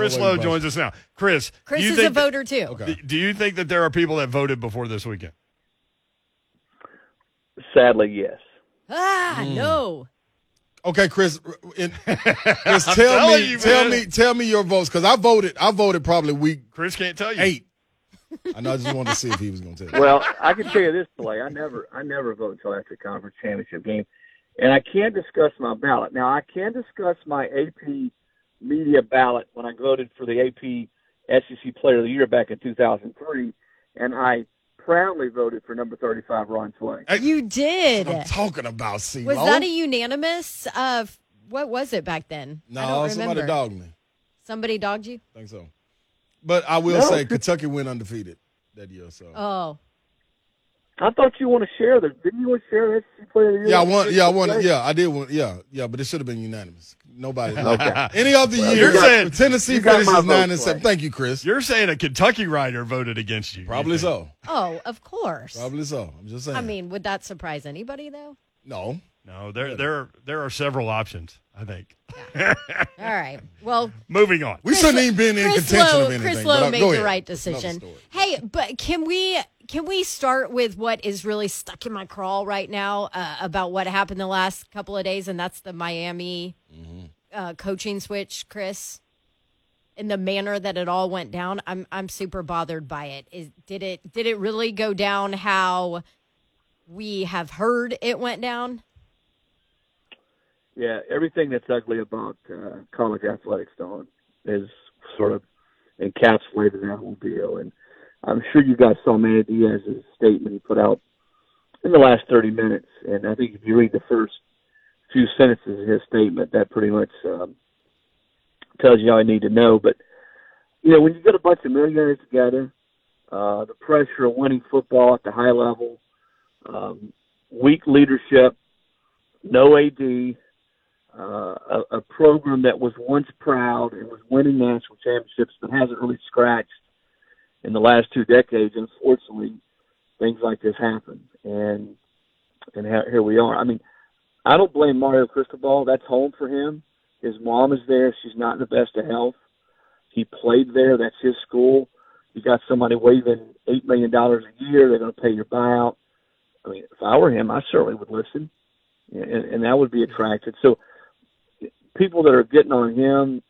Chris Don't Low worry joins us now. Chris, Chris you is a think that- voter too. Okay. do you think that there are people that voted before this weekend? Sadly, yes. Ah, Mm. no. Okay, Chris. In, Chris, tell me, you, tell man. me, tell me your votes because I voted. I voted probably week Chris can't tell you. eight. I know. I just wanted to see if he was going to tell. you. Well, I can tell you this, Clay. I never, I never vote until after the conference championship game, and I can't discuss my ballot. Now, I can discuss my AP media ballot when I voted for the AP SEC Player of the Year back in 2003, and I proudly voted for number 35, Ron Slay. You did. I'm talking about C. Was that a unanimous? Uh, what was it back then? I no? don't Somebody remember. dogged me. Somebody dogged you. I think so. But I will No. say Kentucky went undefeated that year. So Oh, I thought you want to share the. Didn't you want to share the SEC Player of the Year? yeah, I won. Yeah, I won. Yeah, I did. Want, yeah, yeah, but it should have been unanimous. Nobody. Okay. Any other year, you're saying- Tennessee you finishes nine and seven. Thank you, Chris. You're saying a Kentucky writer voted against you. Probably you so. oh, of course. Probably so. I'm just saying. I mean, would that surprise anybody though? no. No, there there there are several options. I think. All right. Well, Moving on. We shouldn't even been in Chris contention Low, of anything. Chris but Low made the right decision. Hey, but can we can we start with what is really stuck in my crawl right now uh, about what happened the last couple of days, and that's the Miami Mm-hmm. uh, coaching switch, Chris. In the manner that it all went down, I'm I'm super bothered by it. Is did it did it really go down how we have heard it went down? Yeah, everything that's ugly about uh, college athletics, Don, is sort of encapsulated in that whole deal. And I'm sure you guys saw Manny Diaz's statement he put out in the last 30 minutes. And I think if you read the first few sentences of his statement, that pretty much um, tells you all you need to know. But, you know, when you get a bunch of millionaires together, uh, the pressure of winning football at the high level, um, weak leadership, no AD, uh, a, a program that was once proud and was winning national championships but hasn't really scratched in the last two decades. Unfortunately, things like this happen, and and ha- here we are. I mean, I don't blame Mario Cristobal. That's home for him. His mom is there. She's not in the best of health. He played there. That's his school. You got somebody waving eight million dollars a year. They're going to pay your buyout. I mean, if I were him, I certainly would listen, and, and that would be attracted. So people that are getting on him,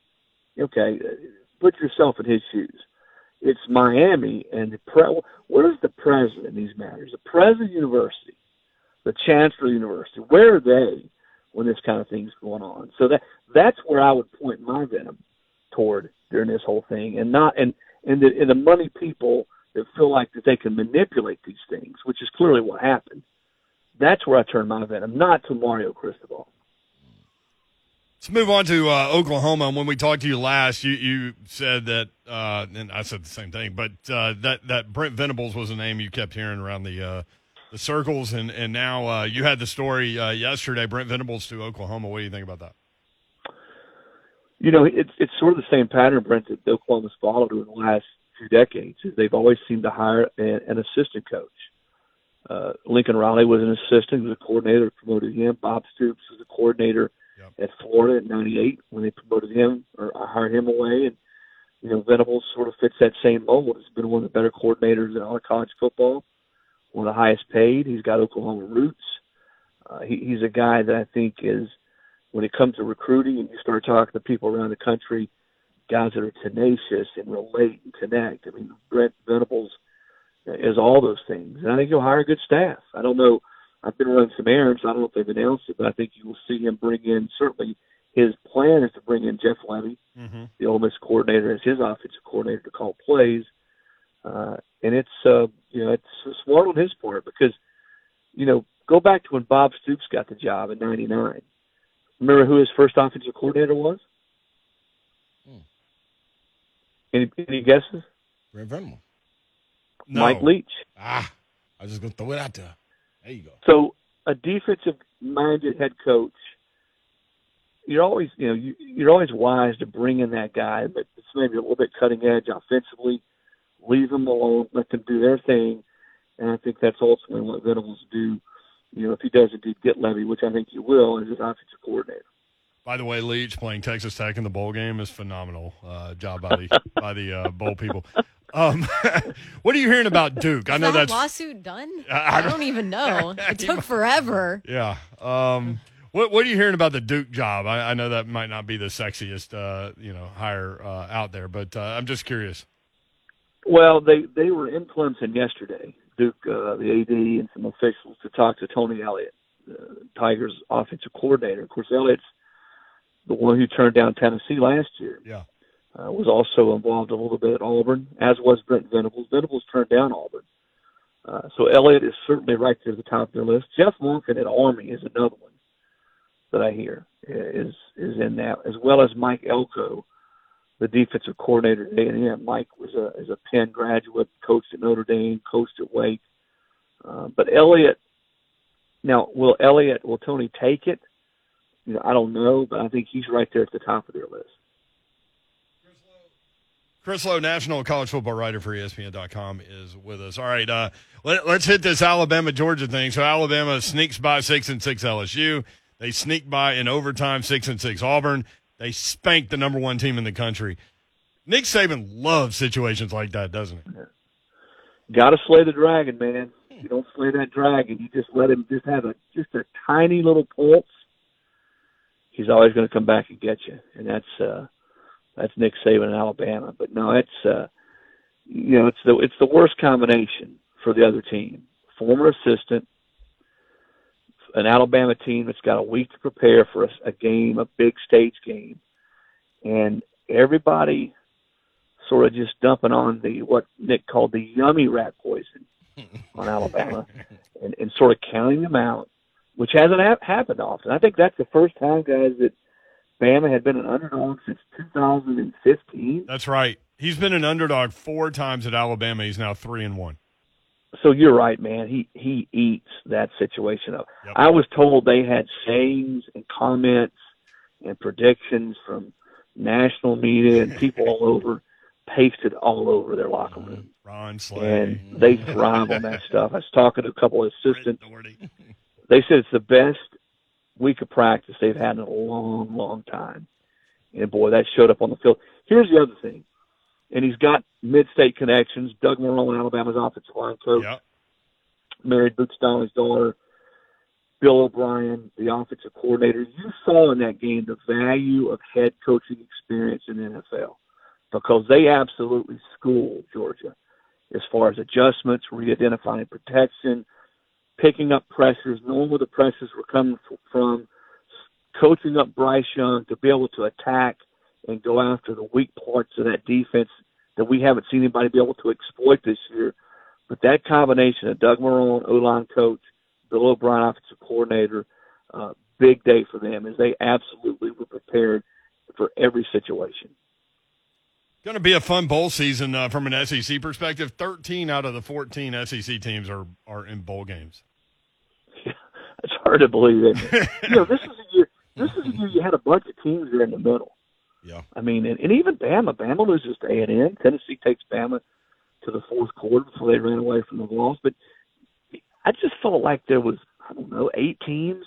okay, put yourself in his shoes. It's Miami, and the pre- where is the president in these matters? The president of the university, the chancellor of the university. Where are they when this kind of thing's going on? So that that's where I would point my venom toward during this whole thing, and not and and the, and the money people that feel like that they can manipulate these things, which is clearly what happened. That's where I turn my venom, not to Mario Cristobal. Let's move on to uh, Oklahoma. When we talked to you last, you, you said that, uh, and I said the same thing, but uh, that that Brent Venables was a name you kept hearing around the uh, the circles, and and now uh, you had the story uh, yesterday. Brent Venables to Oklahoma. What do you think about that? You know, it's it's sort of the same pattern, Brent, that Oklahoma's followed in the last few decades. They've always seemed to hire an, an assistant coach. Uh, Lincoln Riley was an assistant, was a coordinator, promoted him. Bob Stoops was a coordinator Yep. at Florida in '98 when they promoted him or hired him away. And you know, Venables sort of fits that same mold. He's been one of the better coordinators in all of college football, one of the highest paid. He's got Oklahoma roots. Uh, he, he's a guy that I think is, when it comes to recruiting and you start talking to people around the country, guys that are tenacious and relate and connect. I mean, Brent Venables is all those things. And I think he'll hire a good staff. I don't know. I've been running some errands. I don't know if they've announced it, but I think you will see him bring in, certainly his plan is to bring in Jeff Lebby, Mm-hmm. the Ole Miss coordinator, as his offensive coordinator to call plays. Uh, and it's, uh, you know, it's smart on his part because, you know, go back to when Bob Stoops got the job in 99. Remember who his first offensive coordinator was? Hmm. Any, any guesses? Brent Venables. No. Mike Leach. Ah, I was just gonna throw it out there. There you go. So a defensive minded head coach, you're always you know you, you're always wise to bring in that guy, but it's maybe a little bit cutting edge offensively. Leave them alone, let them do their thing, and I think that's ultimately what Venables do. You know, if he does indeed get Lebby, which I think he will, as his offensive coordinator. By the way, Leach playing Texas Tech in the bowl game is phenomenal. Uh, job by the by the uh, bowl people. Um, what are you hearing about Duke? I know that that's lawsuit done? I- I I don't- don't even know. It took forever. yeah. Um, what what are you hearing about the Duke job? I, I know that might not be the sexiest uh, you know hire uh, out there, but uh, I'm just curious. Well, they they were in Clemson yesterday, Duke, uh, the AD, and some officials to talk to Tony Elliott, uh, Tigers' offensive coordinator. Of course, Elliott's the one who turned down Tennessee last year. Yeah. Uh, was also involved a little bit at Auburn, as was Brent Venables. Venables turned down Auburn. Uh, so Elliott is certainly right there at the top of their list. Jeff Monken at Army is another one that I hear is is in that, as well as Mike Elko, the defensive coordinator at A&M. Mike was a is a Penn graduate, coached at Notre Dame, coached at Wake. Uh, but Elliott, now will Elliott will Tony take it? You know, I don't know, but I think he's right there at the top of their list. Chris Low, national college football writer for ESPN.com, is with us. All right, uh, let, us hit this Alabama Georgia thing. So Alabama sneaks by six and six LSU. They sneak by in overtime six and six Auburn. They spank the number one team in the country. Nick Saban loves situations like that, doesn't he? Got to slay the dragon, man. You don't slay that dragon. You just let him just have a just a tiny little pulse. He's always going to come back and get you, and that's uh, that's Nick Saban in Alabama. But no, it's uh, you know it's the it's the worst combination for the other team. Former assistant, an Alabama team that's got a week to prepare for a, a game, a big stage game, and everybody sort of just dumping on the what Nick called the yummy rat poison on Alabama, and, and sort of counting them out, which hasn't ha- happened often. I think that's the first time, guys, that Bama had been an underdog since 2015. That's right. He's been an underdog four times at Alabama. He's now three and one. So you're right, man. He he eats that situation up. Yep. I was told they had sayings and comments and predictions from national media and people all over pasted all over their locker room. Ron Slay. and they thrive on that stuff. I was talking to a couple of assistants. They said it's the best week of practice they've had in a long, long time. And boy, that showed up on the field. Here's the other thing, and he's got mid-state connections. Doug Marrone, Alabama's offensive line coach, Yep. married Boots Donnelly's daughter. Bill O'Brien, the offensive coordinator. You saw in that game the value of head coaching experience in the NFL because they absolutely schooled Georgia as far as adjustments, re-identifying protection, picking up pressures, knowing where the pressures were coming from, coaching up Bryce Young to be able to attack and go after the weak parts of that defense that we haven't seen anybody be able to exploit this year. But that combination of Doug Marrone, O-line coach, Bill O'Brien, offensive coordinator, uh, big day for them as they absolutely were prepared for every situation. Going to be a fun bowl season uh, from an SEC perspective. 13 out of the 14 SEC teams are, are in bowl games. Hard to believe it. you know, this is a year. This is a year you had a bunch of teams there in the middle. Yeah. I mean, and, and even Bama. Bama loses to A and M. Tennessee takes Bama to the fourth quarter before they ran away from the loss. But I just felt like there was I don't know eight teams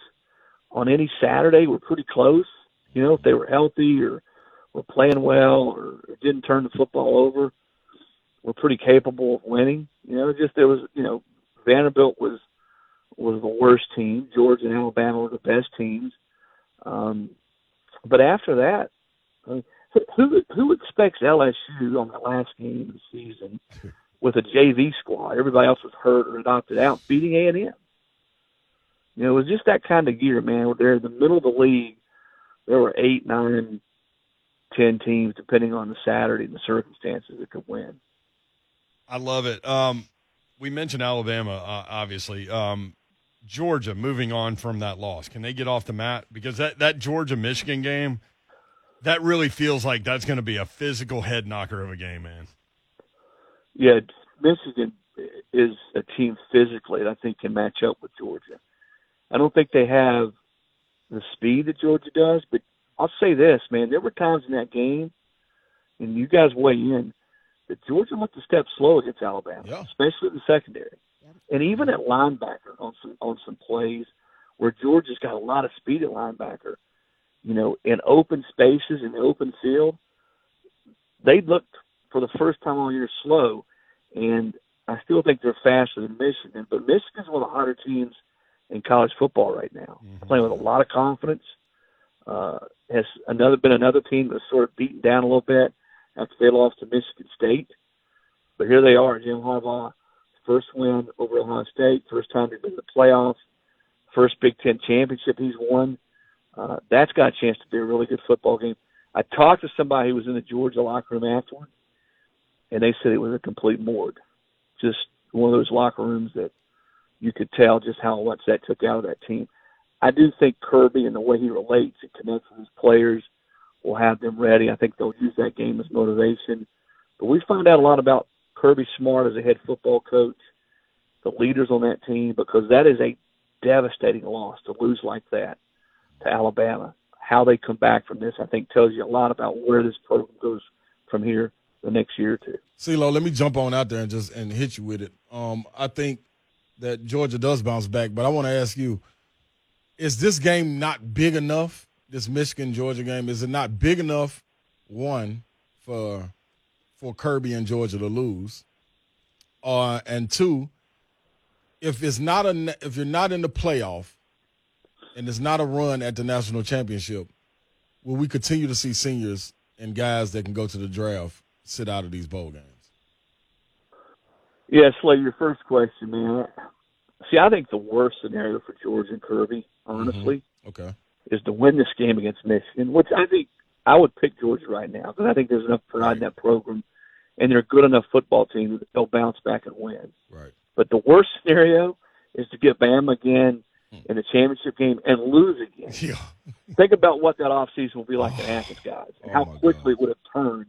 on any Saturday were pretty close. You know, if they were healthy or were playing well or didn't turn the football over, were pretty capable of winning. You know, just there was you know Vanderbilt was was the worst team. Georgia and Alabama were the best teams. Um, but after that, I mean, who who expects LSU on the last game of the season with a JV squad? Everybody else was hurt or adopted out, beating A and M. You know, it was just that kind of year, man. They're in the middle of the league. There were eight, nine, ten teams, depending on the Saturday and the circumstances, that could win. I love it. Um, we mentioned Alabama, uh, obviously. Um, Georgia moving on from that loss. Can they get off the mat? Because that, that Georgia Michigan game, that really feels like that's going to be a physical head knocker of a game, man. Yeah, Michigan is a team physically that I think can match up with Georgia. I don't think they have the speed that Georgia does, but I'll say this, man, there were times in that game, and you guys weigh in, that Georgia looked a step slow against Alabama, Yeah. especially in the secondary. And even at linebacker on some on some plays where Georgia's got a lot of speed at linebacker, you know, in open spaces in the open field, they looked for the first time all year slow, and I still think they're faster than Michigan. But Michigan's one of the hotter teams in college football right now, mm-hmm. playing with a lot of confidence. Uh, has another been another team that's sort of beaten down a little bit after they lost to Michigan State. But here they are, Jim Harbaugh, first win over Ohio State, first time they've been in the playoffs, first Big Ten championship he's won. Uh, that's got a chance to be a really good football game. I talked to somebody who was in the Georgia locker room afterward, and they said it was a complete morgue. Just one of those locker rooms that you could tell just how much that took out of that team. I do think Kirby and the way he relates and connects with his players will have them ready. I think they'll use that game as motivation. But we find out a lot about Kirby Smart as a head football coach, the leaders on that team, because that is a devastating loss to lose like that to Alabama. How they come back from this, I think, tells you a lot about where this program goes from here the next year or two. CeeLo, let me jump on out there and just and hit you with it. Um, I think that Georgia does bounce back, but I want to ask you: Is this game not big enough? This Michigan Georgia game is it not big enough? One for for Kirby and Georgia to lose, uh, and two, if it's not a if you're not in the playoff, and it's not a run at the national championship, will we continue to see seniors and guys that can go to the draft sit out of these bowl games? Yeah, Slay, your first question, man. See, I think the worst scenario for George and Kirby, honestly, mm-hmm. okay, is to win this game against Michigan, which I think I would pick Georgia right now because I think there's enough pride in that program, and they're a good enough football team that they'll bounce back and win. Right. But the worst scenario is to get Bama again hmm. in the championship game and lose again. Yeah. Think about what that offseason will be like in oh. Athens, guys, and oh how quickly God. it would have turned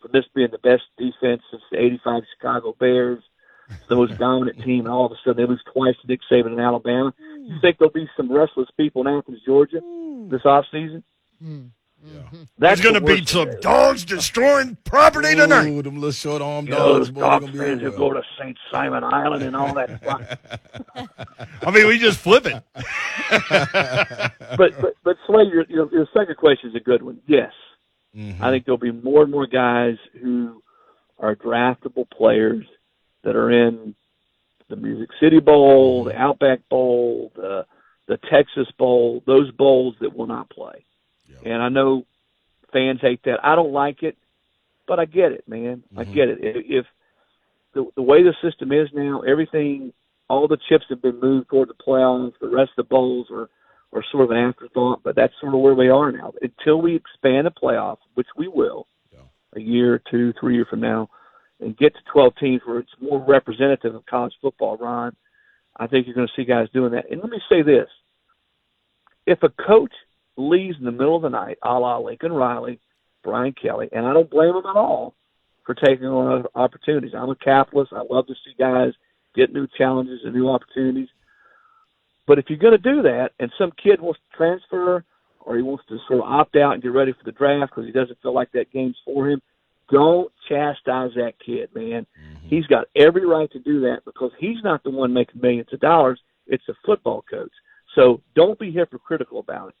from this being the best defense since the '85 Chicago Bears the most dominant team, and all of a sudden they lose twice to Nick Saban in Alabama. You hmm. think there'll be some restless people in Athens, Georgia, hmm. this off season? Hmm. Yeah. That's going to be some dogs destroying property tonight. Ooh, them little short arm you dogs. Know, those dog fans who go to St. Simon Island and all that I mean, we just flip it. but but but Slay, your, your, your second question is a good one. Yes, mm-hmm. I think there'll be more and more guys who are draftable players that are in the Music City Bowl, the Outback Bowl, the the Texas Bowl, those bowls that will not play. And I know fans hate that. I don't like it, but I get it, man. Mm-hmm. I get it. If the the way the system is now, everything, all the chips have been moved toward the playoffs. The rest of the bowls are are sort of an afterthought, but that's sort of where we are now. Until we expand the playoffs, which we will, yeah. a year, two, three years from now, and get to 12 teams where it's more representative of college football, Ron, I think you're going to see guys doing that. And let me say this. If a coach leaves in the middle of the night, a la Lincoln Riley, Brian Kelly, and I don't blame them at all for taking on opportunities. I'm a capitalist. I love to see guys get new challenges and new opportunities. But if you're going to do that and some kid wants to transfer or he wants to sort of opt out and get ready for the draft because he doesn't feel like that game's for him, don't chastise that kid, man. Mm-hmm. He's got every right to do that because he's not the one making millions of dollars. It's a football coach. So don't be hypocritical about it.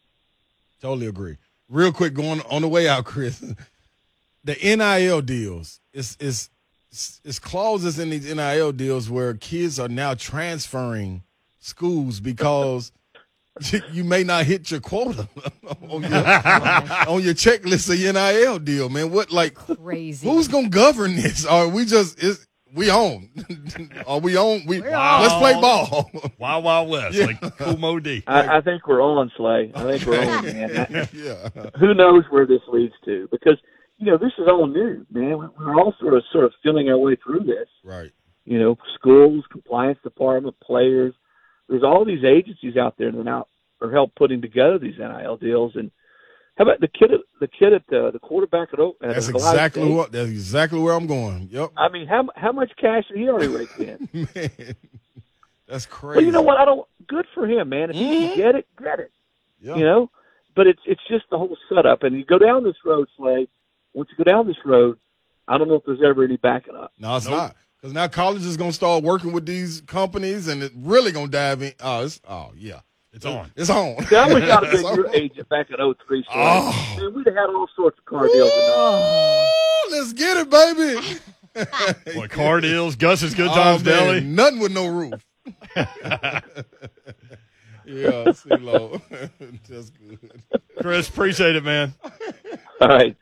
Totally agree. Real quick, going on the way out, Chris. the NIL deals is is is clauses in these NIL deals where kids are now transferring schools because you may not hit your quota on, your, on your checklist of NIL deal, man. What like crazy? Who's gonna govern this? Are we just is we own? Are we own? We wow. let's play ball. Wild Wild West, Yeah. like Kool Moe Dee. I, I think we're on, Slay. I think we're on, man. yeah. Who knows where this leads to? Because you know this is all new, man. We're all sort of sort of feeling our way through this. Right. You know, schools, compliance department, players. There's all these agencies out there that are now are help putting together these NIL deals. And how about the kid? At, the kid at the, the quarterback at, O- at That's Ohio exactly State? what. That's exactly where I'm going. Yep. I mean, how how much cash did he already rake in? Man, that's crazy. Well, you know what? I don't. Good for him, man. If he Mhm. can get it, get it. Yeah. You know. But it's it's just the whole setup, and you go down this road, Slay. Once you go down this road, I don't know if there's ever any backing up. No, it's Nope. not. Because now college is going to start working with these companies and it really going to dive in. Oh, it's, oh, yeah. It's on. It's on. See, I wish I'd have It's been your on. agent back in 03. So Oh. Man, we'd have had all sorts of car deals. Ooh, let's get it, baby. Boy, car deals, Gus's Good Oh, Times man, Deli. Nothing with no roof. yeah, CeeLo. That's good. Chris, appreciate it, man. All right.